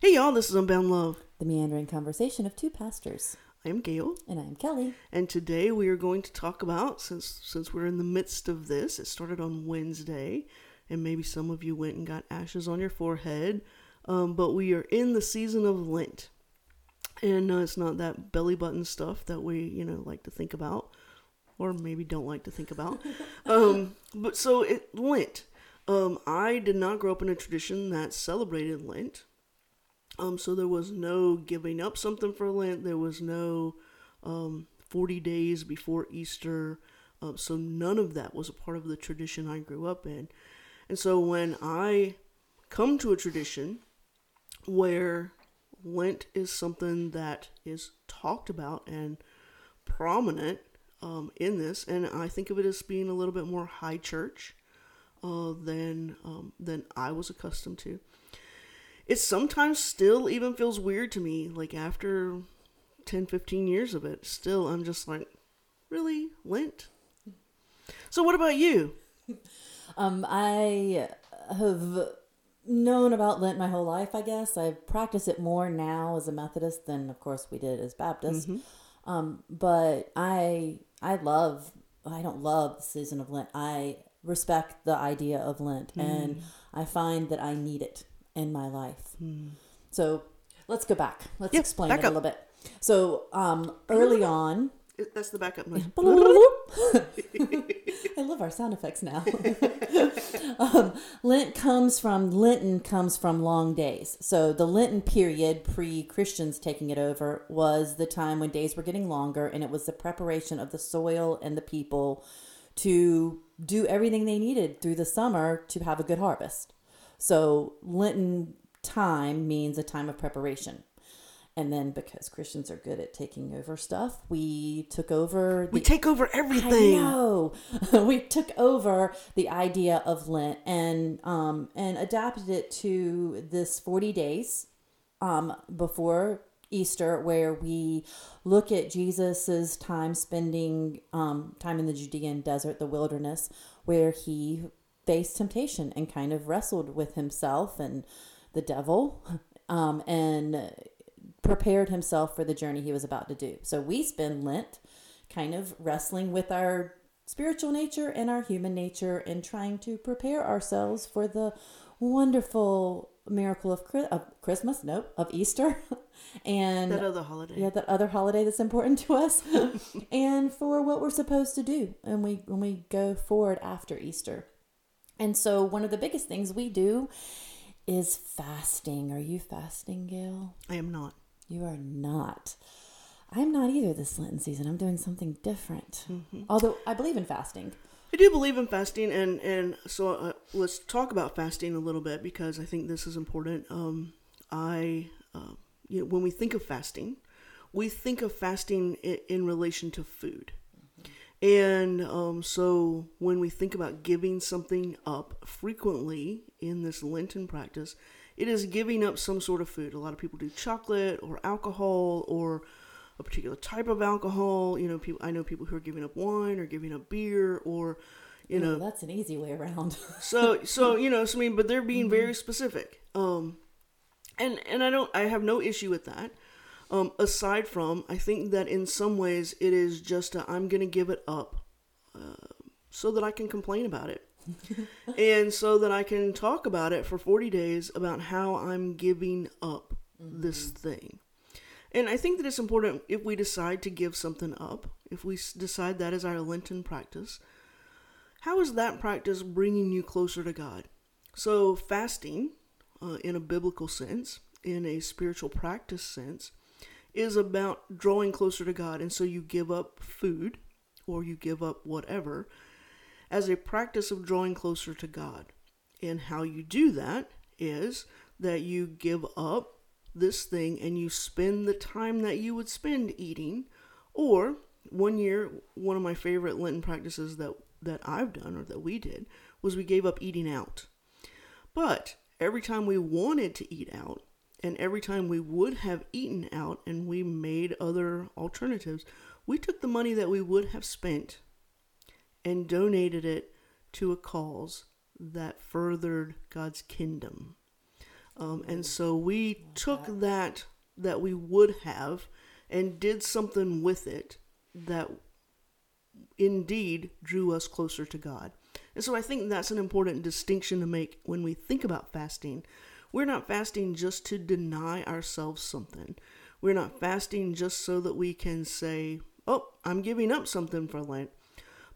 Hey y'all, this is Unbound Love. The meandering conversation of two pastors. I am Gail, And I'm Kelly. and today we are going to talk about since since we're in the midst of this. It started on Wednesday, and maybe some of you went and got ashes on your forehead. Um, but we are in the season of Lent, and uh, it's not that belly button stuff that we you know like to think about, or maybe don't like to think about. um, but so it Lent. Um, I did not grow up in a tradition that celebrated Lent. Um, so there was no giving up something for Lent. There was no um, 40 days before Easter. Um, so none of that was a part of the tradition I grew up in. And so when I come to a tradition where Lent is something that is talked about and prominent um, in this, and I think of it as being a little bit more high church uh, than um, than I was accustomed to it sometimes still even feels weird to me like after 10 15 years of it still i'm just like really lent so what about you Um, I have known about Lent my whole life, I guess. I practice it more now as a Methodist than, of course, we did as Baptist. Um, but I, I love, I don't love the season of Lent. I respect the idea of Lent, and I find that I need it in my life. So let's go back. Let's Yeah, explain back it a little bit. So um, early on, that's the backup noise I love our sound effects now. um, Lent comes from Lenten comes from long days. So the Lenten period, pre Christians taking it over, was the time when days were getting longer, and it was the preparation of the soil and the people to do everything they needed through the summer to have a good harvest. So Lenten time means a time of preparation. And then because Christians are good at taking over stuff, we took over we take over I everything know. we took over the idea of Lent and um, and adapted it to this forty days um, before Easter, where we look at Jesus's time spending um, time in the Judean desert, the wilderness, where he faced temptation and kind of wrestled with himself and the devil, um, and prepared himself for the journey he was about to do. So we spend Lent kind of wrestling with our spiritual nature and our human nature and trying to prepare ourselves for the wonderful miracle of, of Christmas, nope, of Easter. and that other holiday yeah, that other holiday that's important to us, and for what we're supposed to do, and we when we go forward after Easter. And so, one of the biggest things we do is fasting. Are you fasting, Gail? i am not You are not. I'm not either this Lenten season. I'm doing something different. Although I believe in fasting. I do believe in fasting, and and so uh, let's talk about fasting a little bit because I think this is important. Um, I, uh, you know, when we think of fasting, we think of fasting in, in relation to food, and um, so when we think about giving something up frequently in this Lenten practice, it is giving up some sort of food. A lot of people do chocolate or alcohol or a particular type of alcohol. You know, people I know people who are giving up wine or giving up beer or you know that's an easy way around. so so you know so, I mean but they're being very specific. Um and and I don't I have no issue with that. Um aside from I think that in some ways it is just i I'm going to give it up uh, so that I can complain about it. and so that I can talk about it for 40 days about how I'm giving up this thing. And I think that it's important if we decide to give something up, if we decide that is our Lenten practice, how is that practice bringing you closer to God? So, fasting, uh, in a biblical sense, in a spiritual practice sense, is about drawing closer to God. And so you give up food or you give up whatever as a practice of drawing closer to God. And how you do that is that you give up this thing and you spend the time that you would spend eating. Or one year, one of my favorite Lenten practices that, that I've done or that we did was we gave up eating out. But every time we wanted to eat out, and every time we would have eaten out and we made other alternatives, we took the money that we would have spent and donated it to a cause that furthered God's kingdom. Um, and so we took that that we would have and did something with it that indeed drew us closer to God. And so I think that's an important distinction to make when we think about fasting. We're not fasting just to deny ourselves something. We're not fasting just so that we can say, oh, I'm giving up something for Lent.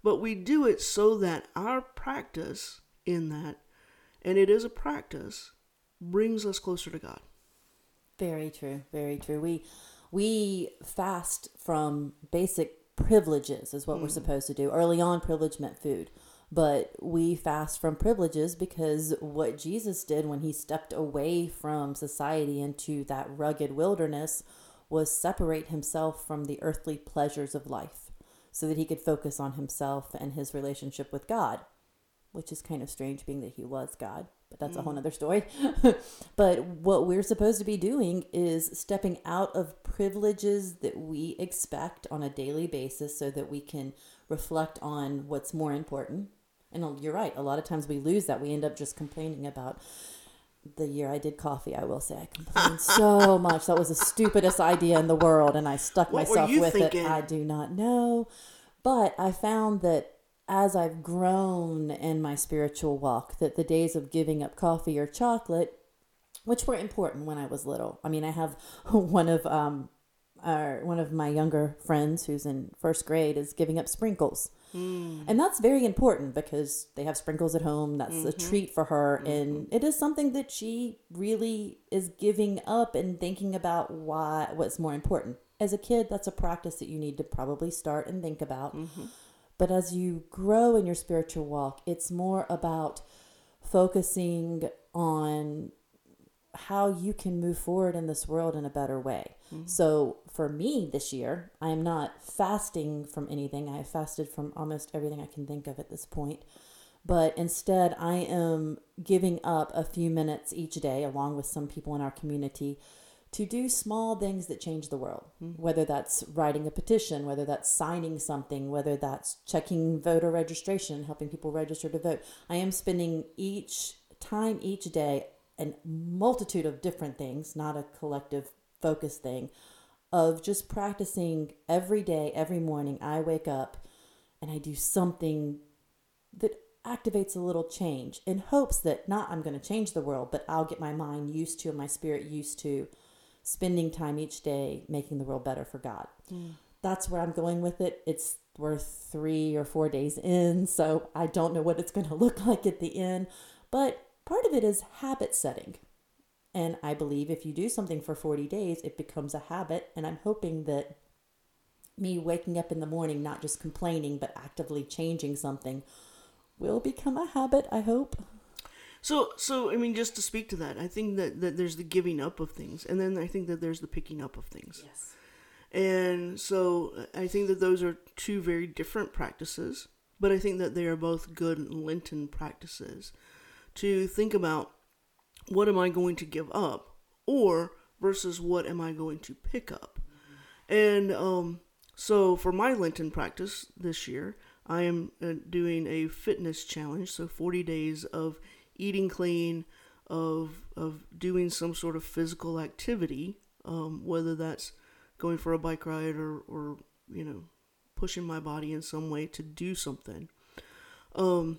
But we do it so that our practice in that, and it is a practice, brings us closer to God. Very true. Very true. We we fast from basic privileges is what mm. we're supposed to do. Early on, privilege meant food. But we fast from privileges because what Jesus did when he stepped away from society into that rugged wilderness was separate himself from the earthly pleasures of life so that he could focus on himself and his relationship with God, which is kind of strange being that he was God, but that's mm. a whole mm. other story. but what we're supposed to be doing is stepping out of privileges that we expect on a daily basis so that we can reflect on what's more important and you're right. A lot of times we lose that. We end up just complaining about the year I did coffee. I will say I complained so much. That was the stupidest idea in the world, and I stuck what myself with thinking? it. I do not know, but I found that as I've grown in my spiritual walk, that the days of giving up coffee or chocolate, which were important when I was little. I mean, I have one of um, our, one of my younger friends who's in first grade is giving up sprinkles Mm. And that's very important because they have sprinkles at home. That's mm-hmm. a treat for her. Mm-hmm. And it is something that she really is giving up and thinking about why what's more important. As a kid, that's a practice that you need to probably start and think about. Mm-hmm. But as you grow in your spiritual walk, it's more about focusing on how you can move forward in this world in a better way. Mm-hmm. So for me this year, I am not fasting from anything. I have fasted from almost everything I can think of at this point. But instead, I am giving up a few minutes each day, along with some people in our community, to do small things that change the world. Mm-hmm. Whether that's writing a petition, whether that's signing something, whether that's checking voter registration, helping people register to vote. I am spending each time each day a multitude of different things, not a collective focus thing, of just practicing every day, every morning. I wake up and I do something that activates a little change in hopes that not I'm going to change the world, but I'll get my mind used to and my spirit used to spending time each day making the world better for God. Mm. That's where I'm going with it. It's we're three or four days in, so I don't know what it's going to look like at the end, but Part of it is habit setting. And I believe if you do something for 40 days, it becomes a habit. And I'm hoping that me waking up in the morning, not just complaining, but actively changing something, will become a habit, I hope. So, so I mean, just to speak to that, I think that, that there's the giving up of things, and then I think that there's the picking up of things. Yes. And so I think that those are two very different practices, but I think that they are both good Lenten practices to think about what am I going to give up or versus what am I going to pick up. And um, so for my Lenten practice this year, I am uh, doing a fitness challenge, so 40 days of eating clean, of of doing some sort of physical activity, um, whether that's going for a bike ride or or you know pushing my body in some way to do something. Um,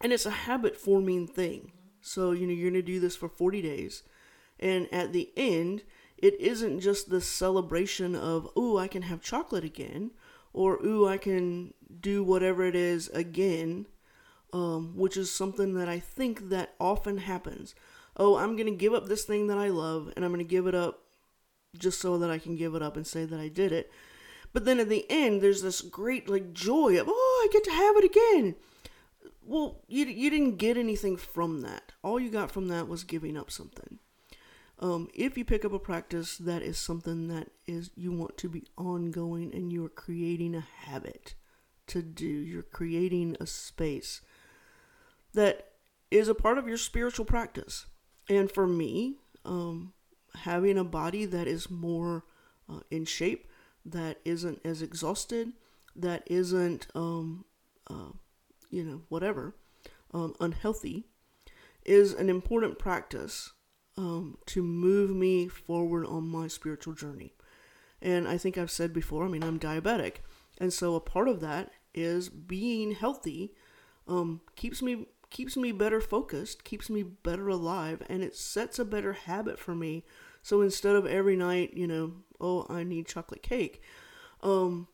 and it's a habit forming thing. So, you know, you're going to do this for 40 days. And at the end, it isn't just the celebration of, oh, I can have chocolate again, or ooh, I can do whatever it is again, um, which is something that I think that often happens. Oh, I'm going to give up this thing that I love, and I'm going to give it up just so that I can give it up and say that I did it. But then at the end, there's this great like joy of, oh, I get to have it again. Well, you, you didn't get anything from that. All you got from that was giving up something. Um, if you pick up a practice that is something that is you want to be ongoing and you're creating a habit to do, you're creating a space that is a part of your spiritual practice. And for me, um, having a body that is more uh, in shape, that isn't as exhausted, that isn't um, uh, you know, whatever, um, unhealthy, is an important practice um, to move me forward on my spiritual journey. And I think I've said before, I mean, I'm diabetic. And so a part of that is being healthy um, keeps me keeps me better focused, keeps me better alive, and it sets a better habit for me. So instead of every night, you know, oh, I need chocolate cake. Um,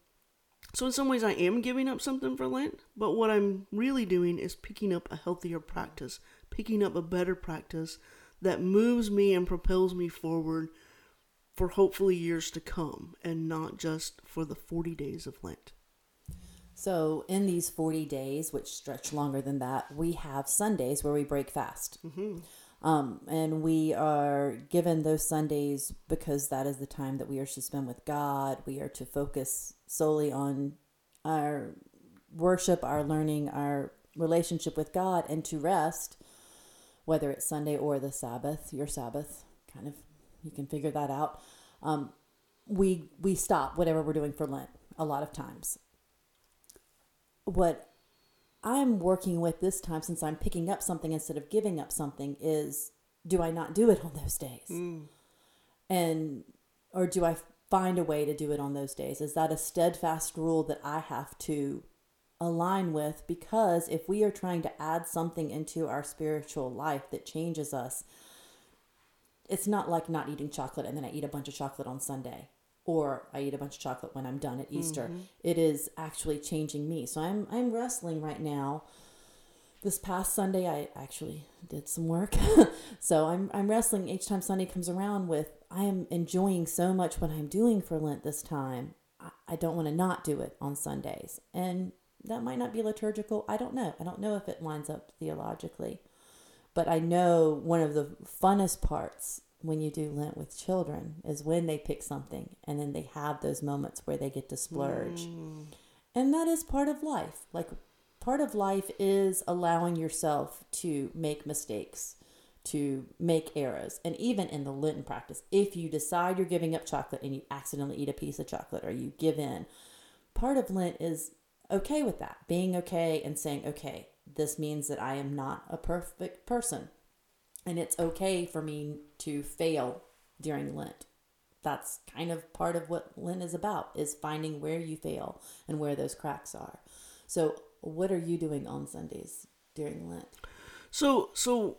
so in some ways, I am giving up something for Lent, but what I'm really doing is picking up a healthier practice, picking up a better practice that moves me and propels me forward for hopefully years to come, and not just for the 40 days of Lent. So, in these 40 days, which stretch longer than that, we have Sundays where we break fast. Mm-hmm. Um, and we are given those Sundays because that is the time that we are to spend with God. We are to focus solely on our worship, our learning, our relationship with God, and to rest, whether it's Sunday or the Sabbath, your Sabbath, kind of, you can figure that out. Um, we we stop whatever we're doing for Lent a lot of times what I'm working with this time, since I'm picking up something instead of giving up something, is do I not do it on those days? Mm. And, or do I find a way to do it on those days? Is that a steadfast rule that I have to align with? Because if we are trying to add something into our spiritual life that changes us, it's not like not eating chocolate and then I eat a bunch of chocolate on Sunday or I eat a bunch of chocolate when I'm done at Easter. Mm-hmm. It is actually changing me. So I'm I'm wrestling right now. This past Sunday I actually did some work. so I'm I'm wrestling each time Sunday comes around with I am enjoying so much what I'm doing for Lent this time. I, I don't want to not do it on Sundays. And that might not be liturgical. I don't know. I don't know if it lines up theologically. But I know one of the funnest parts when you do Lent with children is when they pick something and then they have those moments where they get to splurge. Mm. And that is part of life. Like, part of life is allowing yourself to make mistakes, to make errors. And even in the Lenten practice, if you decide you're giving up chocolate and you accidentally eat a piece of chocolate or you give in, part of Lent is okay with that, being okay and saying, okay, this means that I am not a perfect person and it's okay for me to fail during Lent. That's kind of part of what Lent is about is finding where you fail and where those cracks are. So, what are you doing on Sundays during Lent? So, so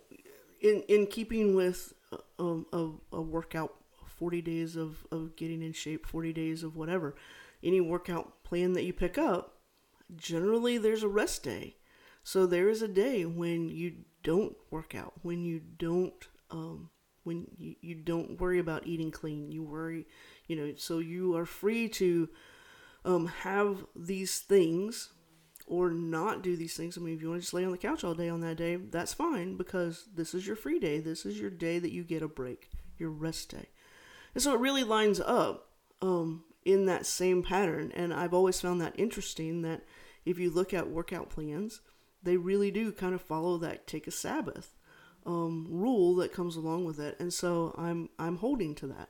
in in keeping with um, a, a workout, forty days of of getting in shape, forty days of whatever, any workout plan that you pick up, generally there's a rest day. So there is a day when you don't work out, when you don't um, when you, you don't worry about eating clean, you worry, you know, so you are free to um, have these things or not do these things. I mean, if you want to just lay on the couch all day on that day, that's fine because this is your free day. This is your day that you get a break, your rest day. And so it really lines up um, in that same pattern. And I've always found that interesting that if you look at workout plans, they really do kind of follow that take a Sabbath um, rule that comes along with it, and so I'm I'm holding to that.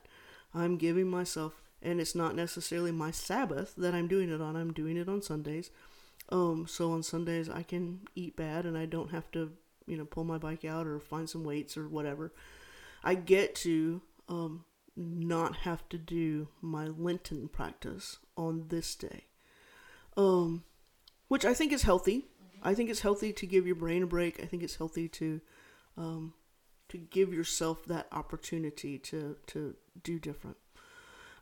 I'm giving myself, and it's not necessarily my Sabbath that I'm doing it on. I'm doing it on Sundays. Um, so on Sundays I can eat bad, and I don't have to you know pull my bike out or find some weights or whatever. I get to um, not have to do my Lenten practice on this day, um, which I think is healthy. I think it's healthy to give your brain a break. I think it's healthy to um, to give yourself that opportunity to to do different.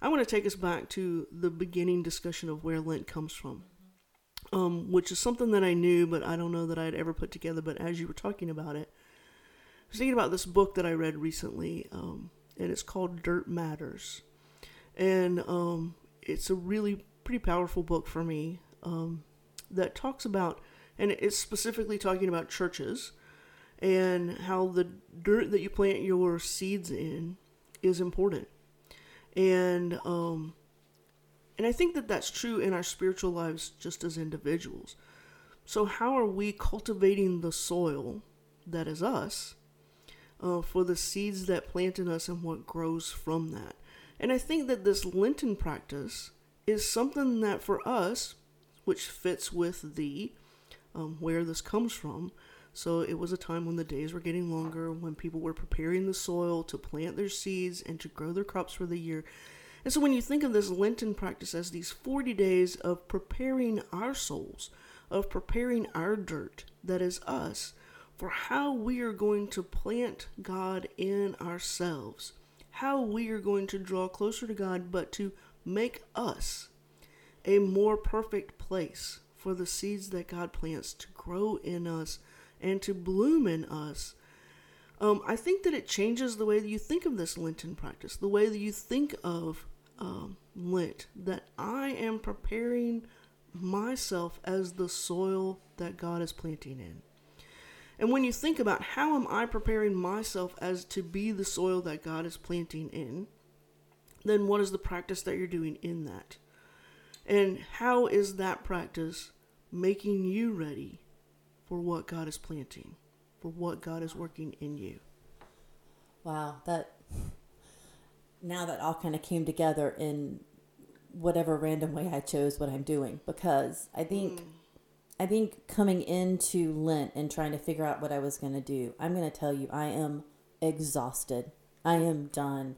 I want to take us back to the beginning discussion of where Lent comes from, um, which is something that I knew, but I don't know that I'd ever put together. But as you were talking about it, I was thinking about this book that I read recently, um, and it's called Dirt Matters, and um, it's a really pretty powerful book for me um, that talks about and it's specifically talking about churches and how the dirt that you plant your seeds in is important. And um, and I think that that's true in our spiritual lives just as individuals. So how are we cultivating the soil that is us uh, for the seeds that plant in us and what grows from that? And I think that this Lenten practice is something that for us, which fits with the um, where this comes from, So it was a time when the days were getting longer, when people were preparing the soil to plant their seeds and to grow their crops for the year. And so when you think of this Lenten practice as these 40 days of preparing our souls, of preparing our dirt, that is us, for how we are going to plant God in ourselves, how we are going to draw closer to God, but to make us a more perfect place for the seeds that God plants to grow in us and to bloom in us. Um, I think that it changes the way that you think of this Lenten practice, the way that you think of um, Lent, that I am preparing myself as the soil that God is planting in. And when you think about how am I preparing myself as to be the soil that God is planting in, then what is the practice that you're doing in that? And how is that practice making you ready for what God is planting, for what God is working in you? Wow, that now that all kind of came together in whatever random way I chose what I'm doing because I think mm. I think coming into Lent and trying to figure out what I was going to do, I'm going to tell you I am exhausted. I am done.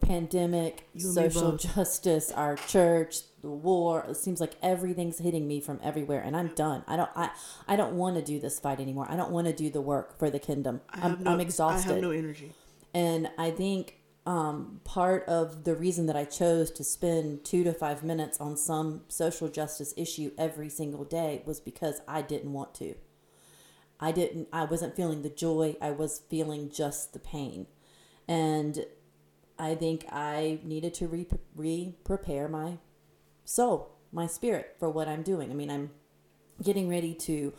Pandemic, social justice, our church, the war. It seems like everything's hitting me from everywhere, and I'm done. I don't. I. I don't want to do this fight anymore. I don't want to do the work for the kingdom. I'm, no, I'm exhausted. I have no energy. And I think um, part of the reason that I chose to spend two to five minutes on some social justice issue every single day was because I didn't want to. I didn't, I wasn't feeling the joy, I was feeling just the pain. And I think I needed to re prepare my soul, my spirit for what I'm doing. I mean, I'm getting ready to,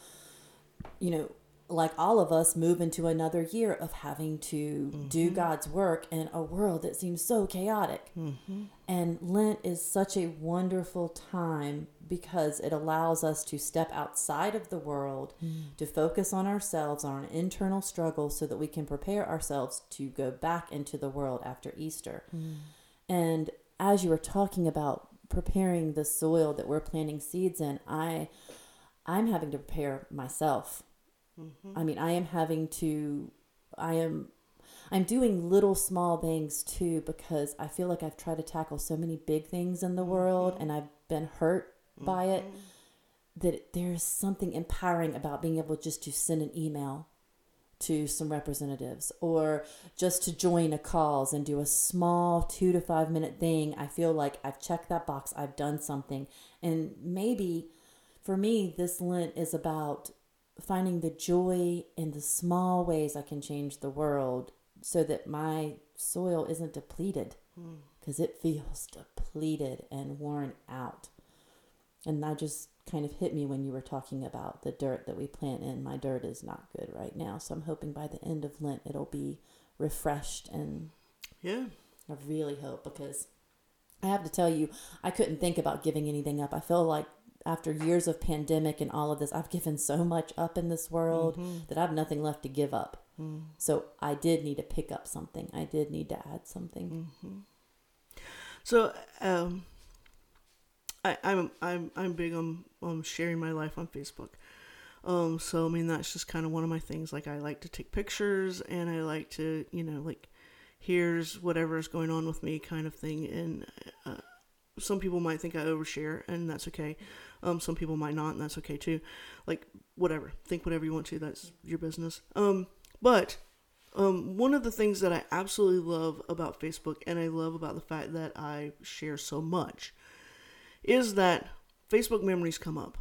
you know, like all of us move into another year of having to mm-hmm. do God's work in a world that seems so chaotic. Mm-hmm. And Lent is such a wonderful time because it allows us to step outside of the world, mm. to focus on ourselves, on our internal struggle, so that we can prepare ourselves to go back into the world after Easter. Mm. And as you were talking about preparing the soil that we're planting seeds in, I I'm having to prepare myself Mm-hmm. I mean, I am having to, I am, I'm doing little small things too because I feel like I've tried to tackle so many big things in the mm-hmm. world and I've been hurt mm-hmm. by it mm-hmm. that there's something empowering about being able just to send an email to some representatives or just to join a cause and do a small two to five minute thing. I feel like I've checked that box, I've done something. And maybe for me, this Lent is about finding the joy in the small ways I can change the world so that my soil isn't depleted because hmm. mm. it feels depleted and worn out. And I just kind of hit me when you were talking about the dirt that we plant in. My dirt is not good right now. So I'm hoping by the end of Lent it'll be refreshed and yeah. I really hope because I have to tell you, I couldn't think about giving anything up. I feel like after years of pandemic and all of this, I've given so much up in this world mm-hmm. that I have nothing left to give up. Mm. So I did need to pick up something. I did need to add something. Mm-hmm. So um, I, I'm I'm I'm big on um, sharing my life on Facebook. Um, so I mean that's just kind of one of my things. Like I like to take pictures and I like to you know like here's whatever is going on with me kind of thing and. Uh, some people might think I overshare, and that's okay. Um, some people might not, and that's okay too. Like whatever, think whatever you want to. That's your business. Um, but um, one of the things that I absolutely love about Facebook, and I love about the fact that I share so much, is that Facebook memories come up.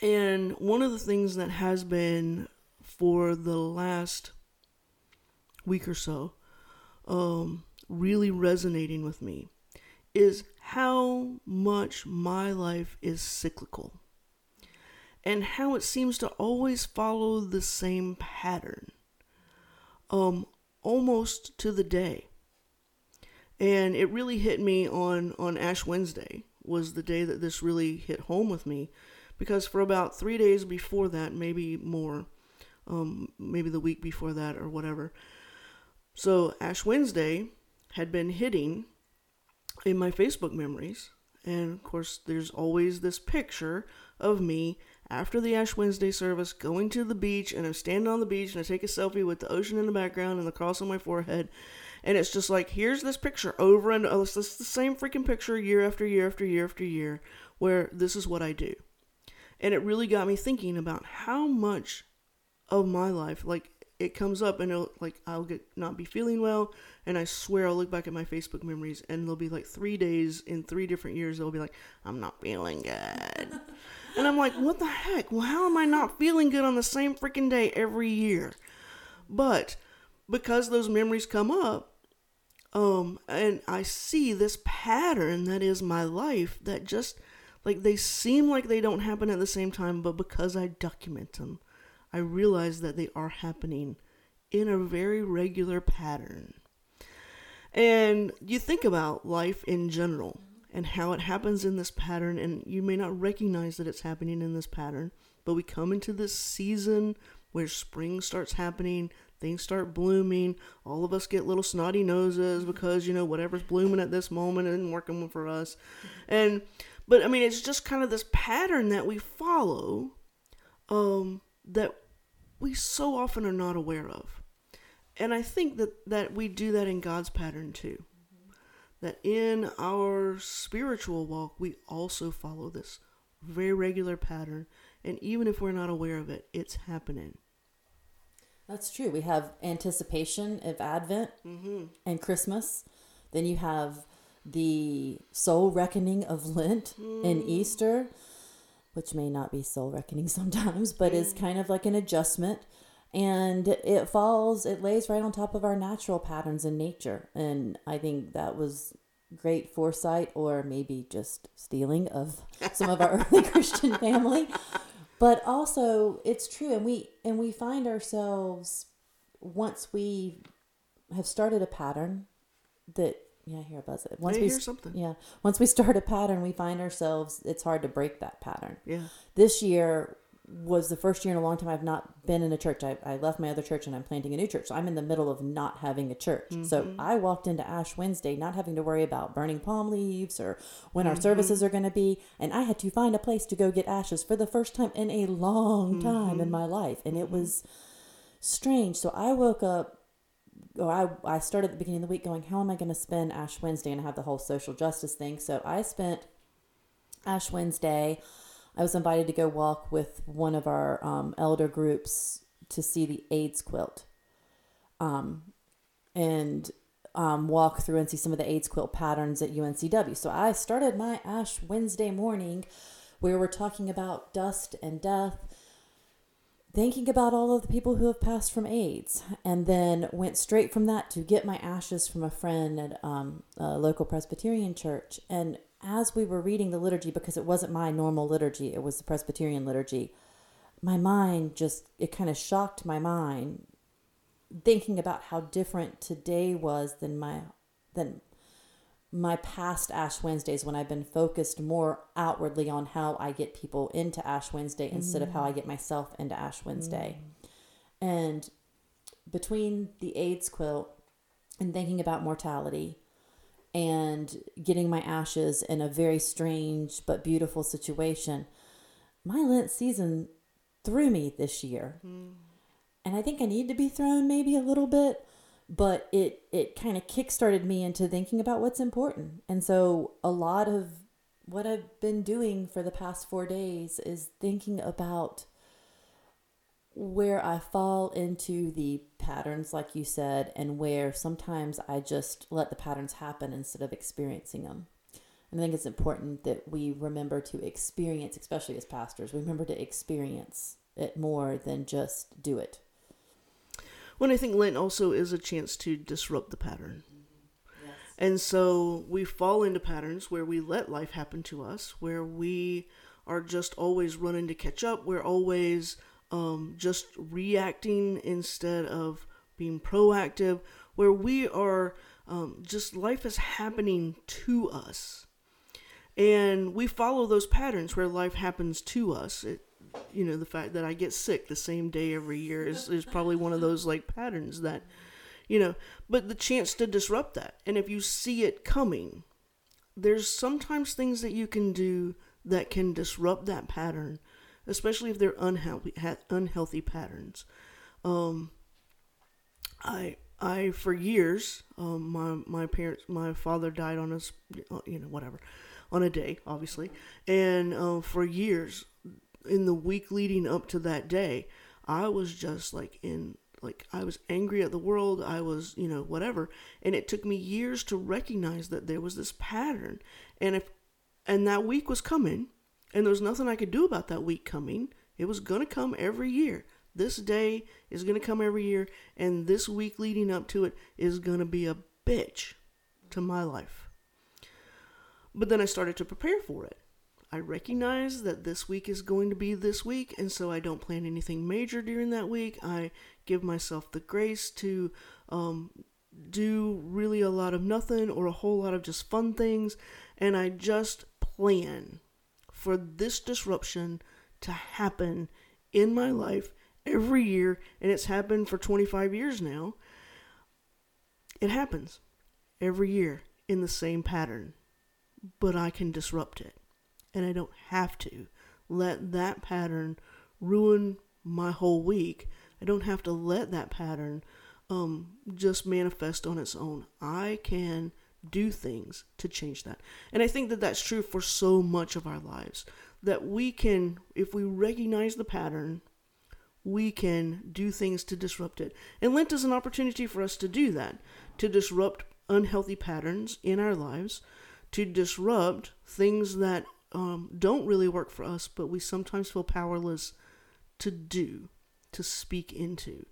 And one of the things that has been for the last week or so um, really resonating with me is how much my life is cyclical and how it seems to always follow the same pattern um almost to the day and it really hit me on on ash wednesday was the day that this really hit home with me because for about three days before that maybe more um, maybe the week before that or whatever so ash wednesday had been hitting in my Facebook memories. And of course, there's always this picture of me after the Ash Wednesday service, going to the beach, and I'm standing on the beach and I take a selfie with the ocean in the background and the cross on my forehead. And it's just like, here's this picture over and over. It's the same freaking picture year after year after year after year, where this is what I do. And it really got me thinking about how much of my life, like, it comes up and it'll, like I'll get not be feeling well, and I swear I'll look back at my Facebook memories and there'll be like three days in three different years. They'll be like, I'm not feeling good, and I'm like, what the heck? Well, how am I not feeling good on the same freaking day every year? But because those memories come up, um, and I see this pattern that is my life that just like they seem like they don't happen at the same time, but because I document them I realize that they are happening in a very regular pattern. And you think about life in general and how it happens in this pattern, and you may not recognize that it's happening in this pattern, but we come into this season where spring starts happening, things start blooming, all of us get little snotty noses because, you know, whatever's blooming at this moment isn't working for us. And, but I mean, it's just kind of this pattern that we follow um, that we so often are not aware of. And I think that, that we do that in God's pattern too. That in our spiritual walk, we also follow this very regular pattern. And even if we're not aware of it, it's happening. That's true. We have anticipation of Advent mm-hmm. and Christmas. Then you have the soul reckoning of Lent mm. and Easter which may not be soul reckoning sometimes, but is kind of like an adjustment. And it falls, it lays right on top of our natural patterns in nature. And I think that was great foresight or maybe just stealing of some of our early Christian family. But also it's true and we and we find ourselves once we have started a pattern that yeah, I hear a buzz. It once we hear something. Yeah, once we start a pattern, we find ourselves. It's hard to break that pattern. Yeah. This year was the first year in a long time I've not been in a church. I, I left my other church and I'm planting a new church. So I'm in the middle of not having a church. Mm-hmm. So I walked into Ash Wednesday not having to worry about burning palm leaves or when mm-hmm. our services are going to be. And I had to find a place to go get ashes for the first time in a long time mm-hmm. in my life. And it mm-hmm. was strange. So I woke up or I, I started at the beginning of the week going, how am I going to spend Ash Wednesday? And I have the whole social justice thing. So I spent Ash Wednesday. I was invited to go walk with one of our um, elder groups to see the AIDS quilt um, and um, walk through and see some of the AIDS quilt patterns at UNCW. So I started my Ash Wednesday morning where we're talking about dust and death thinking about all of the people who have passed from AIDS, and then went straight from that to get my ashes from a friend at um, a local Presbyterian church. And as we were reading the liturgy, because it wasn't my normal liturgy, it was the Presbyterian liturgy, my mind just, it kind of shocked my mind thinking about how different today was than my, than my past Ash Wednesdays when I've been focused more outwardly on how I get people into Ash Wednesday mm. instead of how I get myself into Ash Wednesday. Mm. And between the AIDS quilt and thinking about mortality and getting my ashes in a very strange but beautiful situation, my Lent season threw me this year. Mm. And I think I need to be thrown maybe a little bit but it it kind of kickstarted me into thinking about what's important. And so a lot of what I've been doing for the past 4 days is thinking about where I fall into the patterns like you said and where sometimes I just let the patterns happen instead of experiencing them. And I think it's important that we remember to experience, especially as pastors, remember to experience it more than just do it. When I think Lent also is a chance to disrupt the pattern. Yes. And so we fall into patterns where we let life happen to us, where we are just always running to catch up. We're always um, just reacting instead of being proactive, where we are um, just life is happening to us. And we follow those patterns where life happens to us. It, you know the fact that I get sick the same day every year is, is probably one of those like patterns that you know but the chance to disrupt that and if you see it coming there's sometimes things that you can do that can disrupt that pattern especially if they're unhealthy unhealthy patterns. Um, I I for years, um, my my parents, my father died on us, you know, whatever, on a day, obviously, and uh, for years, in the week leading up to that day, I was just like in like I was angry at the world. I was, you know, whatever. And it took me years to recognize that there was this pattern. And if and that week was coming, and there was nothing I could do about that week coming. It was going to come every year. This day is going to come every year, and this week leading up to it is going to be a bitch to my life. But then I started to prepare for it. I recognize that this week is going to be this week, and so I don't plan anything major during that week. I give myself the grace to um, do really a lot of nothing or a whole lot of just fun things, and I just plan for this disruption to happen in my life every year, and it's happened for 25 years now. It happens every year in the same pattern, but I can disrupt it. And I don't have to let that pattern ruin my whole week. I don't have to let that pattern um, just manifest on its own. I can do things to change that. And I think that that's true for so much of our lives. That we can, if we recognize the pattern, we can do things to disrupt it. And Lent is an opportunity for us to do that, to disrupt unhealthy patterns in our lives, to disrupt things that um, don't really work for us, but we sometimes feel powerless to do, to speak into.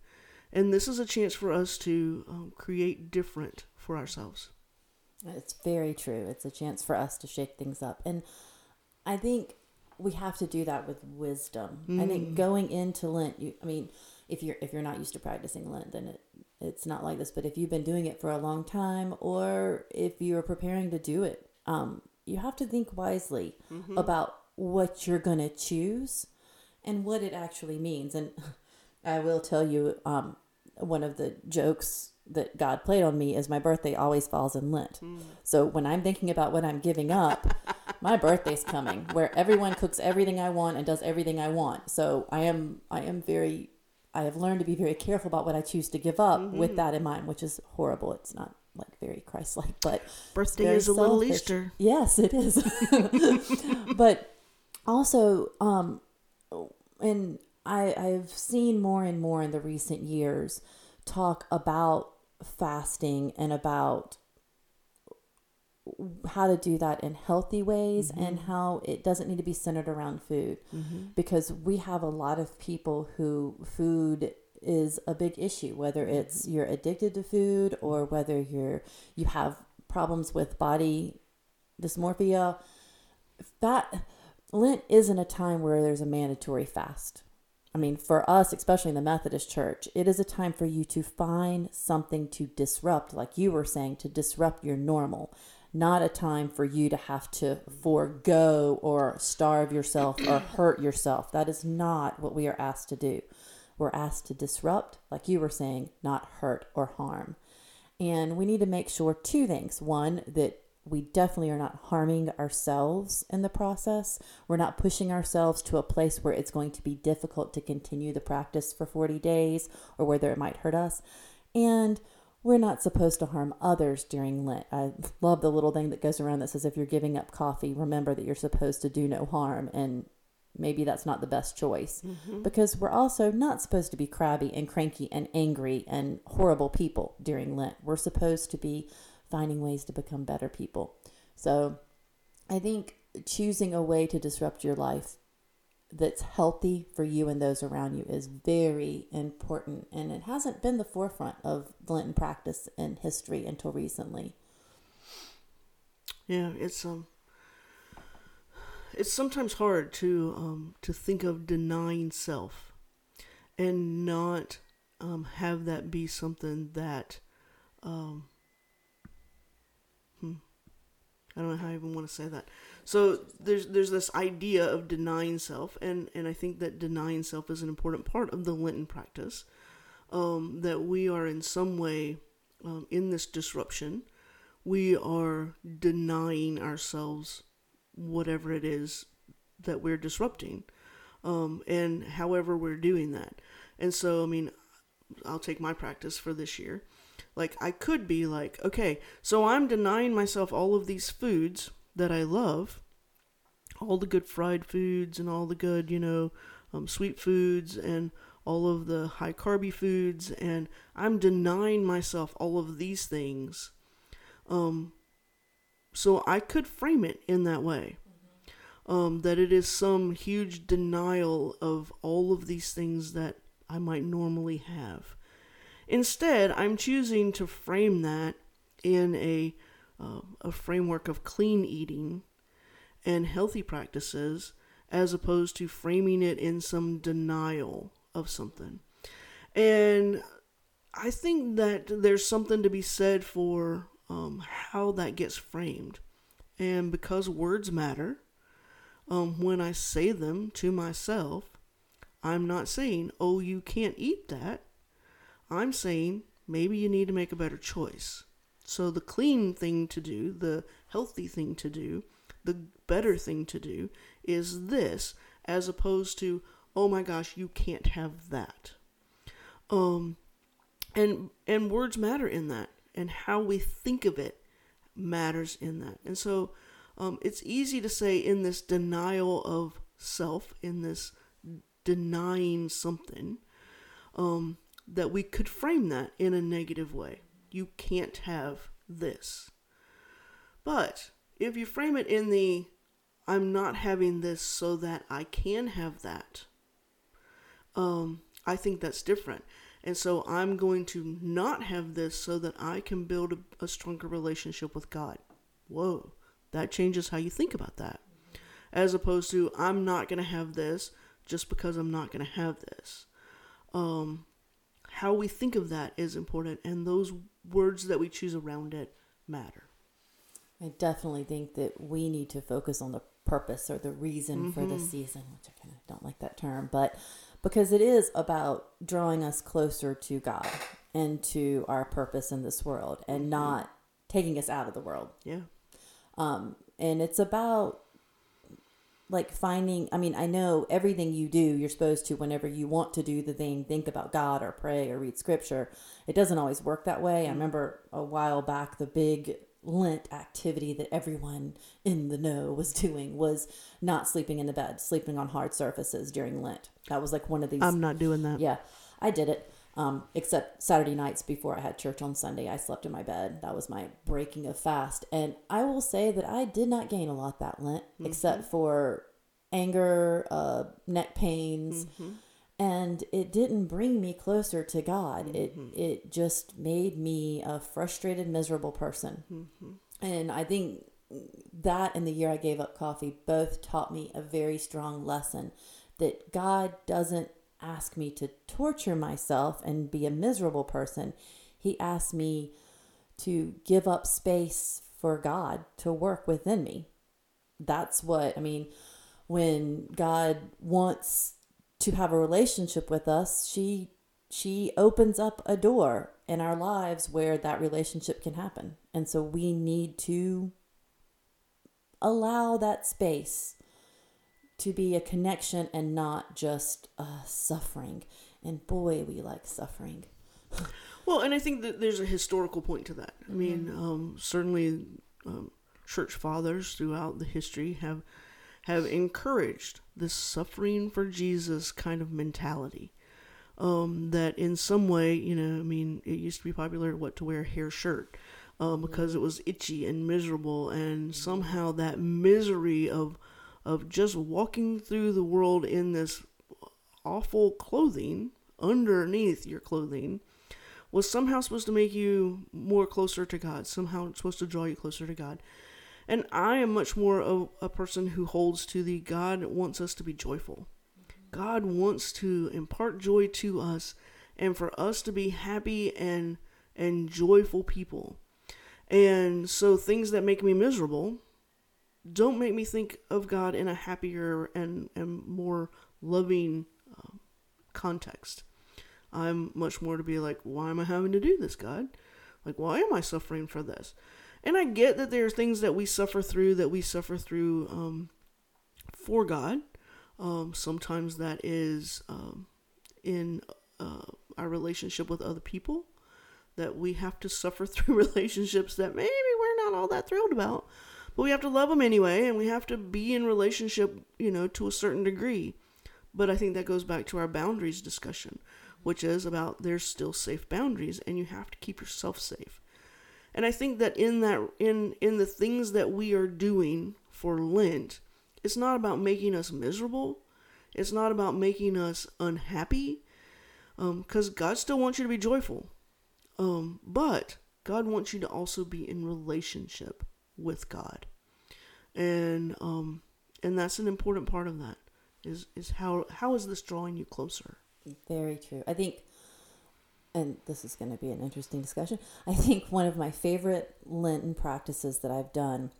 And this is a chance for us to um, create different for ourselves. It's very true. It's a chance for us to shake things up. And I think we have to do that with wisdom. Mm. I think mm. going into Lent, you, I mean, if you're if you're not used to practicing Lent, then it it's not like this. But if you've been doing it for a long time, or if you're preparing to do it, um, you have to think wisely mm-hmm. about what you're going to choose and what it actually means. And I will tell you, um, one of the jokes that God played on me is my birthday always falls in Lent. Mm. So when I'm thinking about what I'm giving up, my birthday's coming where everyone cooks everything I want and does everything I want. So I am I am very I have learned to be very careful about what I choose to give up mm-hmm. with that in mind, which is horrible. It's not like very Christ-like, but birthday is a selfish. little Easter. Yes, it is. but also, um, and I I've seen more and more in the recent years talk about fasting and about how to do that in healthy ways mm-hmm. and how it doesn't need to be centered around food mm-hmm. because we have a lot of people who food is a big issue whether mm-hmm. it's you're addicted to food or whether you're you have problems with body dysmorphia that lent isn't a time where there's a mandatory fast I mean, for us, especially in the Methodist Church, it is a time for you to find something to disrupt, like you were saying, to disrupt your normal not a time for you to have to forego or starve yourself or hurt yourself. That is not what we are asked to do. We're asked to disrupt, like you were saying, not hurt or harm. And we need to make sure two things. One, that we definitely are not harming ourselves in the process. We're not pushing ourselves to a place where it's going to be difficult to continue the practice for 40 days or whether it might hurt us. And we're not supposed to harm others during Lent. I love the little thing that goes around that says if you're giving up coffee, remember that you're supposed to do no harm. And maybe that's not the best choice mm-hmm. because we're also not supposed to be crabby and cranky and angry and horrible people during Lent. We're supposed to be finding ways to become better people. So I think choosing a way to disrupt your life that's healthy for you and those around you is very important and it hasn't been the forefront of Lenten practice in history until recently. Yeah, it's um it's sometimes hard to um to think of denying self and not um have that be something that um I don't know how I even want to say that so there's there's this idea of denying self, and and I think that denying self is an important part of the Lenten practice. Um, that we are in some way um, in this disruption, we are denying ourselves whatever it is that we're disrupting. um, and however we're doing that. And so, I mean, I'll take my practice for this year. Like, I could be like, okay, so I'm denying myself all of these foods that I love, all the good fried foods and all the good, you know, um, sweet foods and all of the high carby foods, and I'm denying myself all of these things. Um, so I could frame it in that way. Um, that it is some huge denial of all of these things that I might normally have. Instead, I'm choosing to frame that in a, uh, a framework of clean eating and healthy practices as opposed to framing it in some denial of something. And I think that there's something to be said for um, how that gets framed. And because words matter, um, when I say them to myself, I'm not saying, oh, you can't eat that. I'm saying, maybe you need to make a better choice. So the clean thing to do, the healthy thing to do, the better thing to do is this, as opposed to, oh my gosh, you can't have that. Um, and and words matter in that, and how we think of it matters in that. And so, um, it's easy to say in this denial of self, in this denying something, um, that we could frame that in a negative way. You can't have this. But if you frame it in the I'm not having this so that I can have that, um, I think that's different. And so I'm going to not have this so that I can build a, a stronger relationship with God. Whoa, that changes how you think about that. As opposed to, I'm not going to have this just because I'm not going to have this. Um, how we think of that is important, and those words that we choose around it matter. I definitely think that we need to focus on the purpose or the reason mm-hmm. for the season, which I kind of don't like that term, but because it is about drawing us closer to God and to our purpose in this world and mm-hmm. not taking us out of the world. Yeah. Um, and it's about like finding i mean i know everything you do you're supposed to whenever you want to do the thing think about god or pray or read scripture it doesn't always work that way i mm-hmm. remember a while back the big Lent activity that everyone in the know was doing was not sleeping in the bed, sleeping on hard surfaces during Lent. That was like one of these. I'm not doing that. Yeah, I did it. Um, except Saturday nights before I had church on Sunday, I slept in my bed. That was my breaking of fast. And I will say that I did not gain a lot that Lent, mm-hmm. except for anger, uh, neck pains. Mm-hmm and it didn't bring me closer to God. Mm-hmm. It it just made me a frustrated, miserable person. Mm-hmm. And I think that and the year I gave up coffee both taught me a very strong lesson that God doesn't ask me to torture myself and be a miserable person. He asked me to give up space for God to work within me. That's what I mean when God wants to have a relationship with us, she she opens up a door in our lives where that relationship can happen. And so we need to allow that space to be a connection and not just a suffering. And boy, we like suffering. well, and I think that there's a historical point to that. I mean, mm-hmm. um, certainly um, church fathers throughout the history have have encouraged this suffering for Jesus kind of mentality. Um, that in some way, you know, I mean, it used to be popular what to wear a hair shirt um, because it was itchy and miserable, and somehow that misery of of just walking through the world in this awful clothing underneath your clothing was somehow supposed to make you more closer to God. Somehow supposed to draw you closer to God. And I am much more of a person who holds to the God wants us to be joyful. God wants to impart joy to us and for us to be happy and and joyful people. And so things that make me miserable don't make me think of God in a happier and, and more loving uh, context. I'm much more to be like, why am I having to do this, God? Like, why am I suffering for this? And I get that there are things that we suffer through that we suffer through um, for God. Um, sometimes that is um, in uh, our relationship with other people that we have to suffer through relationships that maybe we're not all that thrilled about, but we have to love them anyway, and we have to be in relationship, you know, to a certain degree. But I think that goes back to our boundaries discussion, which is about there's still safe boundaries, and you have to keep yourself safe. And I think that in that in in the things that we are doing for Lent, it's not about making us miserable. It's not about making us unhappy, because um, God still wants you to be joyful. Um, but God wants you to also be in relationship with God, and um, and that's an important part of that. Is is how how is this drawing you closer? Very true. I think and this is going to be an interesting discussion. I think one of my favorite Lenten practices that I've done,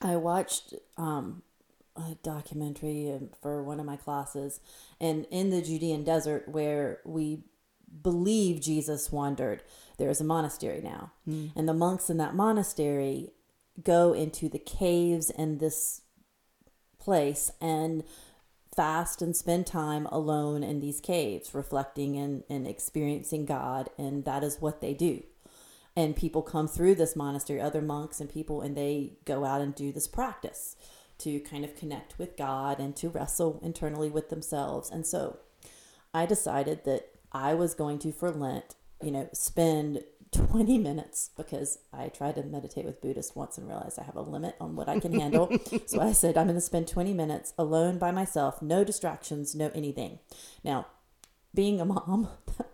I watched um, a documentary for one of my classes, and in the Judean desert where we believe Jesus wandered, there is a monastery now. Mm. And the monks in that monastery go into the caves in this place and fast and spend time alone in these caves, reflecting and, and experiencing God. And that is what they do. And people come through this monastery, other monks and people, and they go out and do this practice to kind of connect with God and to wrestle internally with themselves. And so I decided that I was going to, for Lent, you know, spend 20 minutes because I tried to meditate with Buddhists once and realized I have a limit on what I can handle. so I said, I'm going to spend 20 minutes alone by myself, no distractions, no anything. Now, being a mom,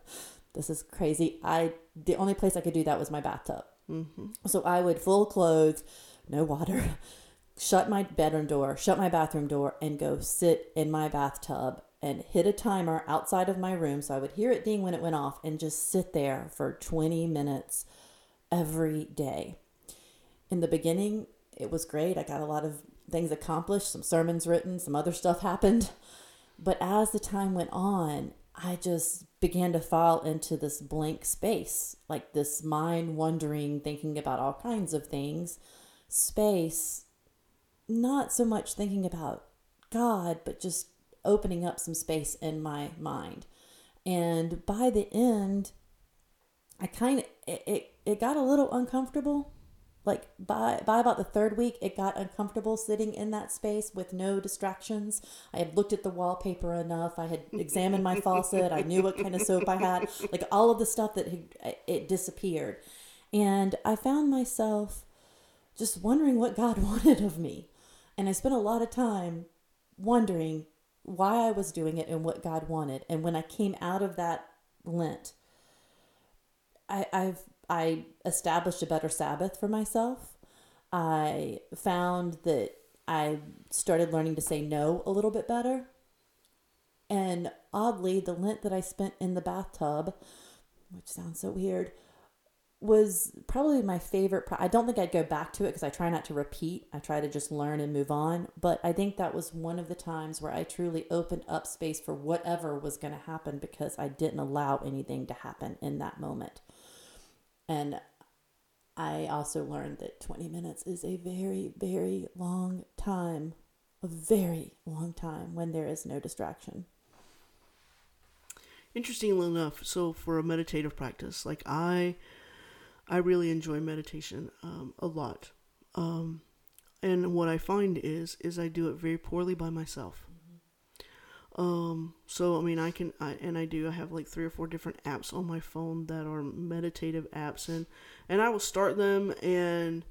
this is crazy. I the only place I could do that was my bathtub. Mm-hmm. So I would full clothes, no water, shut my bedroom door, shut my bathroom door, and go sit in my bathtub and hit a timer outside of my room so I would hear it ding when it went off and just sit there for 20 minutes every day. In the beginning, it was great. I got a lot of things accomplished, some sermons written, some other stuff happened. But as the time went on, I just began to fall into this blank space, like this mind wandering, thinking about all kinds of things, space, not so much thinking about God, but just opening up some space in my mind. And by the end, I kind of it, it, it got a little uncomfortable. Like by by about the third week, it got uncomfortable sitting in that space with no distractions. I had looked at the wallpaper enough. I had examined my faucet. I knew what kind of soap I had. Like all of the stuff that had, it disappeared, and I found myself just wondering what God wanted of me. And I spent a lot of time wondering why I was doing it and what God wanted. And when I came out of that Lent, I, I've I established a better Sabbath for myself. I found that I started learning to say no a little bit better. And oddly, the Lent that I spent in the bathtub, which sounds so weird, was probably my favorite. I don't think I'd go back to it because I try not to repeat. I try to just learn and move on. But I think that was one of the times where I truly opened up space for whatever was going to happen because I didn't allow anything to happen in that moment. And I also learned that 20 minutes is a very, very long time, a very long time when there is no distraction. Interestingly enough, so for a meditative practice, like I I really enjoy meditation um, a lot. Um, and what I find is is I do it very poorly by myself. Um, so I mean, I can, I, and I do. I have like three or four different apps on my phone that are meditative apps, and and I will start them, and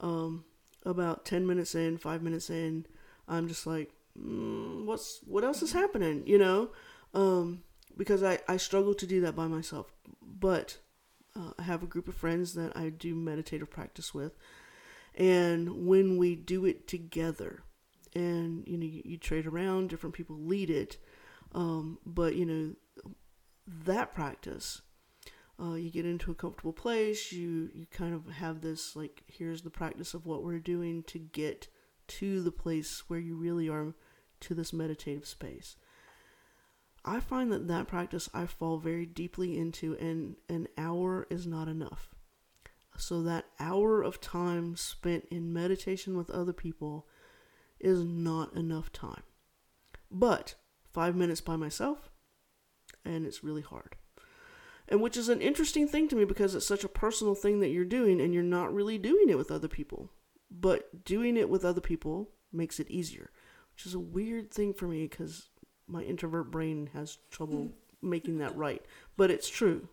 um, about ten minutes in, five minutes in, I'm just like, mm, what's what else is happening, you know? Um, because I I struggle to do that by myself, but uh, I have a group of friends that I do meditative practice with, and when we do it together, and you know you, you trade around, different people lead it, um, but you know that practice. Uh, you get into a comfortable place. You you kind of have this like here's the practice of what we're doing to get to the place where you really are to this meditative space. I find that that practice I fall very deeply into, and an hour is not enough. So, that hour of time spent in meditation with other people is not enough time. but five minutes by myself, and it's really hard. And which is an interesting thing to me because it's such a personal thing that you're doing, and you're not really doing it with other people. But doing it with other people makes it easier, which is a weird thing for me because my introvert brain has trouble making that right. But it's true.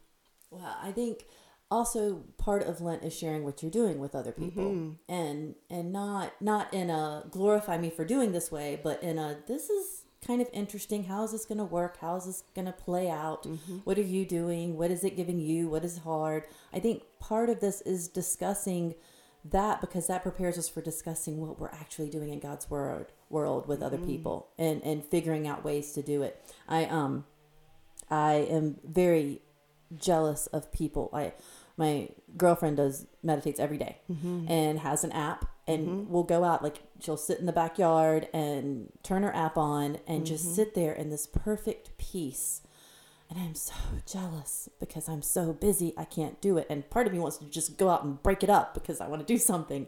Well, I think also part of Lent is sharing what you're doing with other people, Mm-hmm. and and not not in a glorify me for doing this way, but in a this is kind of interesting. How is this going to work? How is this going to play out? Mm-hmm. What are you doing? What is it giving you? What is hard? I think part of this is discussing that because that prepares us for discussing what we're actually doing in God's word world with other mm. people and and figuring out ways to do it. I um I am very jealous of people. I my girlfriend does meditates every day mm-hmm. and has an app and mm-hmm. we'll go out like she'll sit in the backyard and turn her app on and just mm-hmm. sit there in this perfect peace. And I'm so jealous because I'm so busy I can't do it. And part of me wants to just go out and break it up because I want to do something.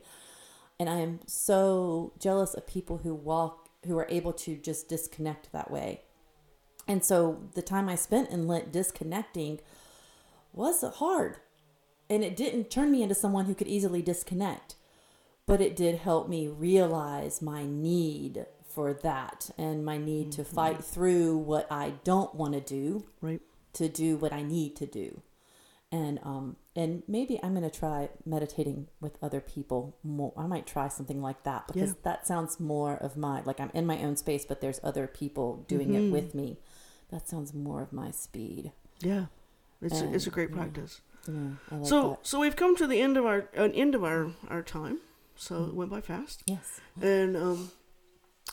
And I am so jealous of people who walk who are able to just disconnect that way. And so the time I spent in Lent disconnecting was hard. And it didn't turn me into someone who could easily disconnect, but it did help me realize my need for that and my need to fight through what I don't want to do Right. to do what I need to do. And um and maybe I'm going to try meditating with other people more. I might try something like that because Yeah. that sounds more of my like I'm in my own space but there's other people doing it with me. That sounds more of my speed. Yeah. It's a, it's a great practice. Yeah, I like so that. so we've come to the end of our uh, end of our our time. So it went by fast. Yes. and um,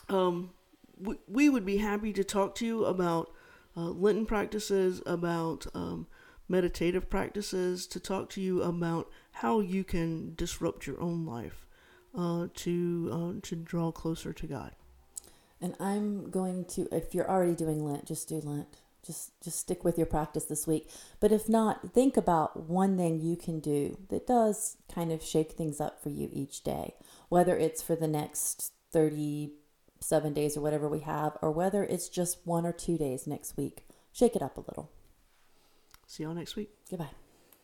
um, we, we would be happy to talk to you about uh, Lenten practices, about um, meditative practices, to talk to you about how you can disrupt your own life uh, to uh, to draw closer to God. And I'm going to if you're already doing Lent, just do Lent. Just just stick with your practice this week. But if not, think about one thing you can do that does kind of shake things up for you each day. Whether it's for the next 37 days or whatever we have or whether it's just one or two days next week. Shake it up a little. See y'all next week. Goodbye.